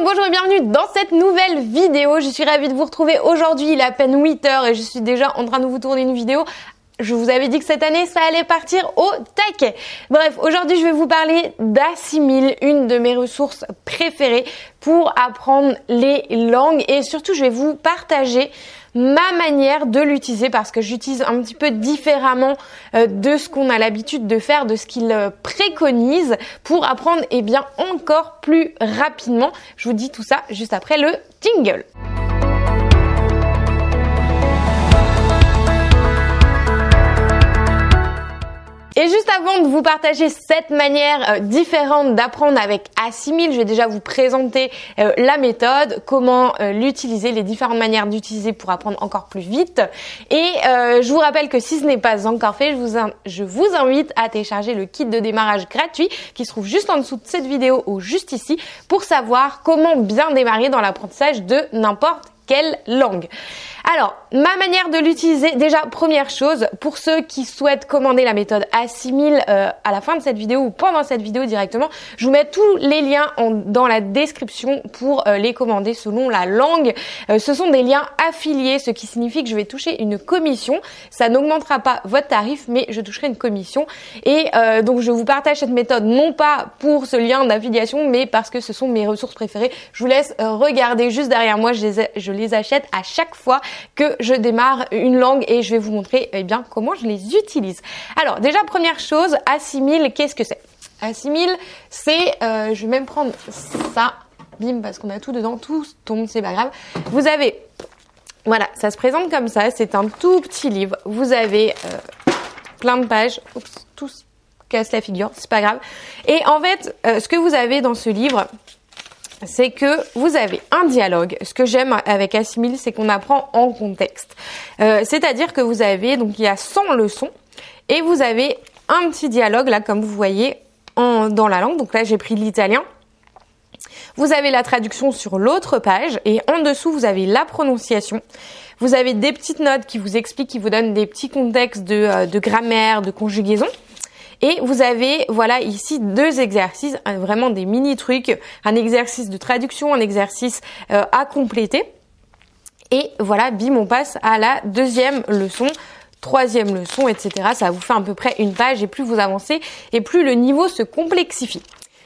Bonjour et bienvenue dans cette nouvelle vidéo. Je suis ravie de vous retrouver aujourd'hui. Il est à peine 8 heures et je suis déjà en train de vous tourner une vidéo je vous avais dit que cette année, ça allait partir au taquet. Bref, aujourd'hui, je vais vous parler d'Assimil, une de mes ressources préférées pour apprendre les langues et surtout, je vais vous partager ma manière de l'utiliser parce que j'utilise un petit peu différemment euh, de ce qu'on a l'habitude de faire, de ce qu'il euh, préconise pour apprendre eh bien encore plus rapidement. Je vous dis tout ça juste après le jingle. Et juste avant de vous partager cette manière euh, différente d'apprendre avec Assimil, je vais déjà vous présenter euh, la méthode, comment euh, l'utiliser, les différentes manières d'utiliser pour apprendre encore plus vite. Et je vous rappelle que si ce n'est pas encore fait, je vous, je vous invite à télécharger le kit de démarrage gratuit qui se trouve juste en dessous de cette vidéo ou juste ici pour savoir comment bien démarrer dans l'apprentissage de n'importe quelle langue. Alors, ma manière de l'utiliser, déjà première chose, pour ceux qui souhaitent commander la méthode Assimil euh, à la fin de cette vidéo ou pendant cette vidéo directement, je vous mets tous les liens dans la description pour euh, les commander selon la langue. Euh, ce sont des liens affiliés, ce qui signifie que je vais toucher une commission. Ça n'augmentera pas votre tarif, mais je toucherai une commission. Et donc, je vous partage cette méthode non pas pour ce lien d'affiliation, mais parce que ce sont mes ressources préférées. Je vous laisse regarder juste derrière moi, je les, je les achète à chaque fois que je démarre une langue et je vais vous montrer eh bien comment je les utilise. Alors déjà première chose, assimile, qu'est-ce que c'est? Assimile, c'est, euh, je vais même prendre ça, bim, parce qu'on a tout dedans, tout tombe, c'est pas grave. Vous avez, voilà, ça se présente comme ça, c'est un tout petit livre. Vous avez euh, plein de pages, oups, tout casse la figure, c'est pas grave. Et en fait, euh, ce que vous avez dans ce livre, c'est que vous avez un dialogue. Ce que j'aime avec Assimil, c'est qu'on apprend en contexte. Euh, c'est-à-dire que vous avez, donc il y a 100 leçons, et vous avez un petit dialogue, là, comme vous voyez, en, dans la langue. Donc là, j'ai pris l'italien. Vous avez la traduction sur l'autre page, et en dessous, vous avez la prononciation. Vous avez des petites notes qui vous expliquent, qui vous donnent des petits contextes de, euh, de grammaire, de conjugaison. Et vous avez, voilà, ici deux exercices, vraiment des mini trucs, un exercice de traduction, un exercice euh, à compléter. Et voilà, bim, on passe à la deuxième leçon troisième leçon, etc. Ça vous fait à peu près une page et plus vous avancez et plus le niveau se complexifie.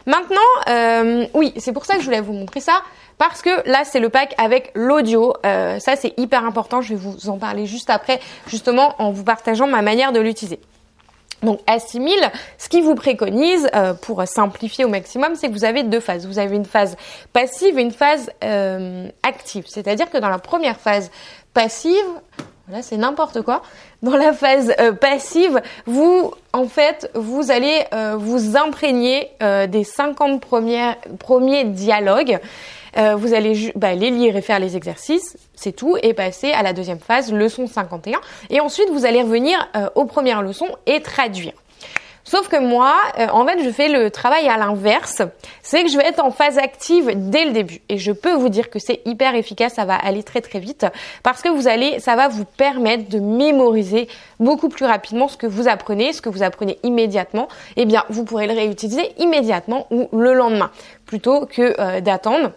Maintenant, euh, oui, c'est pour ça que je voulais vous montrer ça. Parce que là, c'est le pack avec l'audio. Euh, ça, c'est hyper important. Je vais vous en parler juste après, justement, en vous partageant ma manière de l'utiliser. Donc assimile, ce qui vous préconise euh, pour simplifier au maximum, c'est que vous avez deux phases. Vous avez une phase passive et une phase euh, active. C'est-à-dire que dans la première phase passive, là c'est n'importe quoi. Dans la phase euh, passive, vous en fait vous allez vous imprégner des 50 premiers premiers dialogues. Vous allez bah, les lire et faire les exercices c'est tout, et passer à la deuxième phase, leçon 51. Et ensuite, vous allez revenir euh, aux premières leçons et traduire. Sauf que moi, euh, en fait, je fais le travail à l'inverse. C'est que je vais être en phase active dès le début. Et je peux vous dire que c'est hyper efficace, ça va aller très très vite. Parce que vous allez, ça va vous permettre de mémoriser beaucoup plus rapidement ce que vous apprenez, ce que vous apprenez immédiatement. Eh bien, vous pourrez le réutiliser immédiatement ou le lendemain. Plutôt que euh, d'attendre.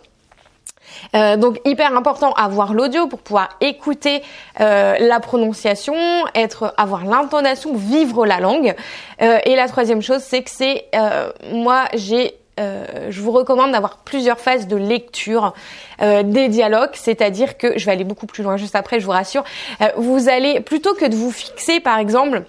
Euh, donc hyper important avoir l'audio pour pouvoir écouter euh, la prononciation, être, avoir l'intonation, vivre la langue. Euh, et la troisième chose, c'est que c'est moi j'ai je vous recommande d'avoir plusieurs phases de lecture des dialogues, c'est-à-dire que je vais aller beaucoup plus loin juste après, je vous rassure. vous allez plutôt que de vous fixer par exemple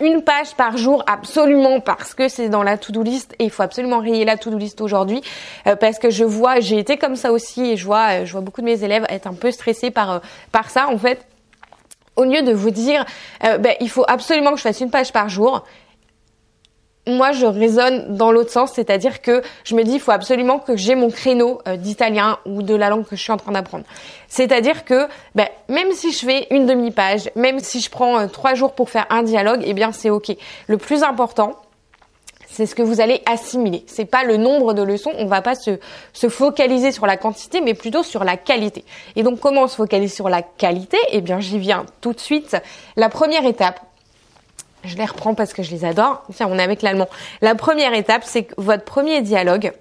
une page par jour absolument parce que c'est dans la to-do list et il faut absolument rayer la to-do list aujourd'hui euh, parce que je vois j'ai été comme ça aussi et je vois euh, je vois beaucoup de mes élèves être un peu stressés par euh, par ça. En fait au lieu de vous dire ben, il faut absolument que je fasse une page par jour moi, je raisonne dans l'autre sens, c'est-à-dire que je me dis, il faut absolument que j'ai mon créneau euh, d'italien ou de la langue que je suis en train d'apprendre. C'est-à-dire que, ben, même si je fais une demi-page, même si je prends euh, trois jours pour faire un dialogue, eh bien, c'est ok. Le plus important, c'est ce que vous allez assimiler. C'est pas le nombre de leçons. On va pas se, se focaliser sur la quantité, mais plutôt sur la qualité. Et donc, comment on se focalise sur la qualité? Eh bien, j'y viens tout de suite. La première étape, je les reprends parce que je les adore. Tiens, on est avec l'allemand. La première étape, c'est que votre premier dialogue,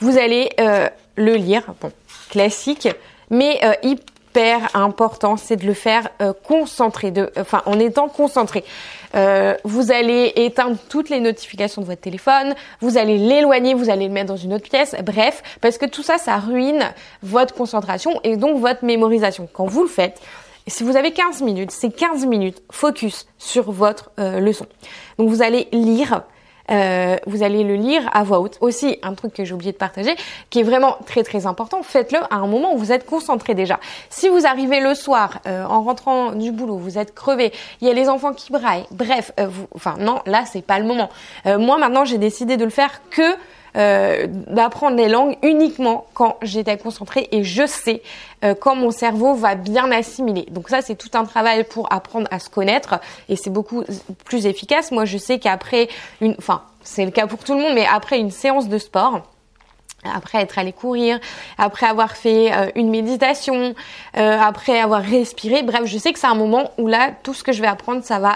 Vous allez le lire, bon, classique, mais hyper important, c'est de le faire concentré, de, enfin en étant concentré. Euh, vous allez éteindre toutes les notifications de votre téléphone, vous allez l'éloigner, vous allez le mettre dans une autre pièce, bref, parce que tout ça, ça ruine votre concentration et donc votre mémorisation. Quand vous le faites, si vous avez 15 minutes, c'est 15 minutes focus sur votre euh, leçon. Donc vous allez lire euh, vous allez le lire à voix haute. Aussi, un truc que j'ai oublié de partager, qui est vraiment très très important, faites-le à un moment où vous êtes concentré déjà. Si vous arrivez le soir euh, en rentrant du boulot, vous êtes crevé, il y a les enfants qui braillent, bref, euh, vous, enfin non, là c'est pas le moment. moi maintenant j'ai décidé de le faire que euh, d'apprendre les langues uniquement quand j'étais concentrée et je sais euh, quand mon cerveau va bien assimiler. Donc ça, c'est tout un travail pour apprendre à se connaître et c'est beaucoup plus efficace. Moi, je sais qu'après une, enfin, c'est le cas pour tout le monde, mais après une séance de sport, après être allé courir, après avoir fait euh, une méditation, après avoir respiré, bref, je sais que c'est un moment où là, tout ce que je vais apprendre, ça va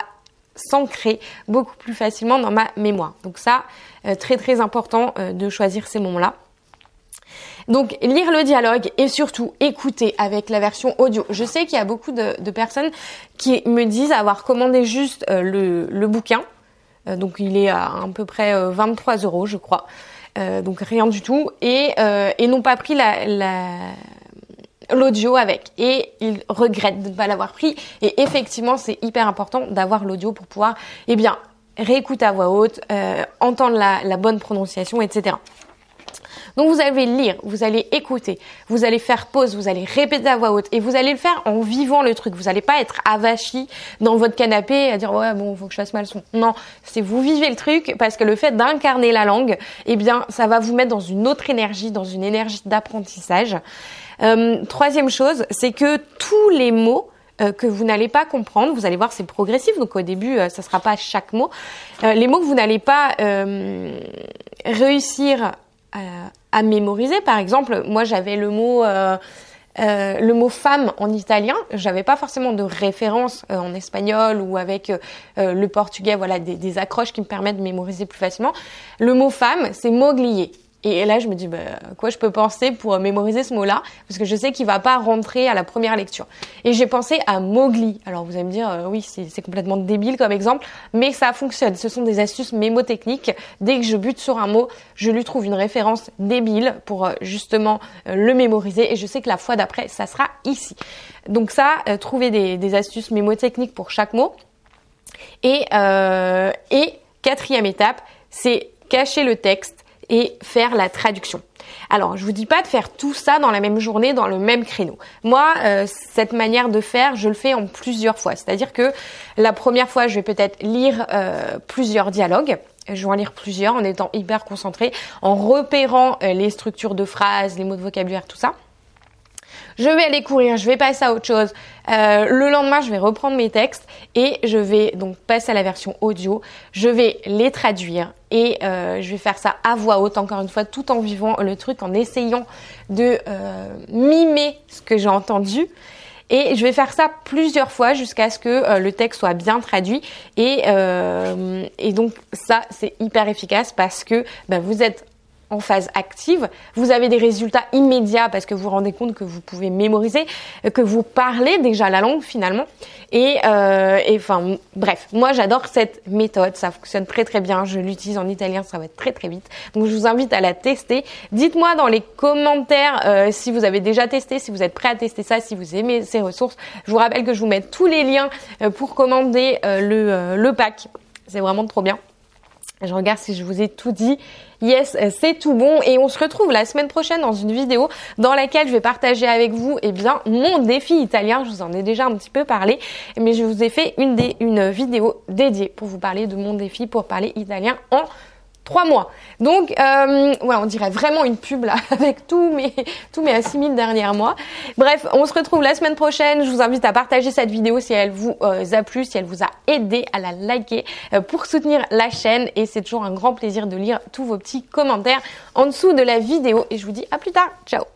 s'ancrer beaucoup plus facilement dans ma mémoire. Donc ça, euh, très très important euh, de choisir ces moments-là. Donc lire le dialogue et surtout écouter avec la version audio. Je sais qu'il y a beaucoup de, personnes qui me disent avoir commandé juste euh, le, bouquin. donc il est à peu près 23 euros je crois. donc rien du tout. Et n'ont pas pris la, l'audio avec et ils regrettent de ne pas l'avoir pris et effectivement c'est hyper important d'avoir l'audio pour pouvoir eh bien réécouter à voix haute, euh, entendre la, bonne prononciation, etc. Donc vous allez lire, vous allez écouter, vous allez faire pause, vous allez répéter à voix haute et vous allez le faire en vivant le truc. Vous n'allez pas être avachi dans votre canapé à dire ouais bon faut que je fasse mal son. Non, c'est vous vivez le truc parce que le fait d'incarner la langue, eh bien ça va vous mettre dans une autre énergie, dans une énergie d'apprentissage. Euh, troisième chose, c'est que tous les mots euh, que vous n'allez pas comprendre. Vous allez voir, c'est progressif, donc au début, euh, ça sera pas chaque mot. Euh, les mots que vous n'allez pas réussir à mémoriser, par exemple, moi j'avais le mot le mot femme en italien, j'avais pas forcément de référence en espagnol ou avec le portugais, voilà des, des, accroches qui me permettent de mémoriser plus facilement. Le mot femme, c'est moglier. Et là, je me dis, bah, quoi je peux penser pour mémoriser ce mot-là Parce que je sais qu'il va pas rentrer à la première lecture. Et j'ai pensé à Mowgli. Alors vous allez me dire, euh, oui, c'est complètement débile comme exemple, mais ça fonctionne. Ce sont des astuces mémotechniques. Dès que je bute sur un mot, je lui trouve une référence débile pour euh, justement euh, le mémoriser. Et je sais que la fois d'après, ça sera ici. Donc ça, trouver des, astuces mémotechniques pour chaque mot. Et quatrième étape, c'est cacher le texte et faire la traduction. Alors, je vous dis pas de faire tout ça dans la même journée, dans le même créneau. Moi, euh, cette manière de faire, je le fais en plusieurs fois. C'est-à-dire que la première fois, je vais peut-être lire euh, plusieurs dialogues. Je vais en lire plusieurs en étant hyper concentré, en repérant euh, les structures de phrases, les mots de vocabulaire, tout ça je vais aller courir, je vais passer à autre chose. Euh, le lendemain, je vais reprendre mes textes et je vais donc passer à la version audio. Je vais les traduire et euh, je vais faire ça à voix haute, encore une fois, tout en vivant le truc, en essayant de euh, mimer ce que j'ai entendu. Et je vais faire ça plusieurs fois jusqu'à ce que le texte soit bien traduit. Et, et donc ça, c'est hyper efficace parce que bah, vous êtes en phase active, vous avez des résultats immédiats parce que vous vous rendez compte que vous pouvez mémoriser, que vous parlez déjà la langue finalement. Et, euh, enfin, bref, moi j'adore cette méthode, ça fonctionne très très bien. Je l'utilise en italien, ça va être très très vite. Donc je vous invite à la tester. Dites-moi dans les commentaires euh, si vous avez déjà testé, si vous êtes prêt à tester ça, si vous aimez ces ressources. Je vous rappelle que je vous mets tous les liens euh, pour commander le pack. C'est vraiment trop bien. Je regarde si je vous ai tout dit. Yes, c'est tout bon. Et on se retrouve la semaine prochaine dans une vidéo dans laquelle je vais partager avec vous, eh bien, mon défi italien. Je vous en ai déjà un petit peu parlé, mais je vous ai fait une, une vidéo dédiée pour vous parler de mon défi pour parler italien en trois mois. Donc euh, voilà, on dirait vraiment une pub là avec tous mes tous mes 6000 derniers mois. Bref, on se retrouve la semaine prochaine. Je vous invite à partager cette vidéo si elle vous euh, a plu, si elle vous a aidé à la liker euh, pour soutenir la chaîne et c'est toujours un grand plaisir de lire tous vos petits commentaires en dessous de la vidéo et je vous dis à plus tard. Ciao.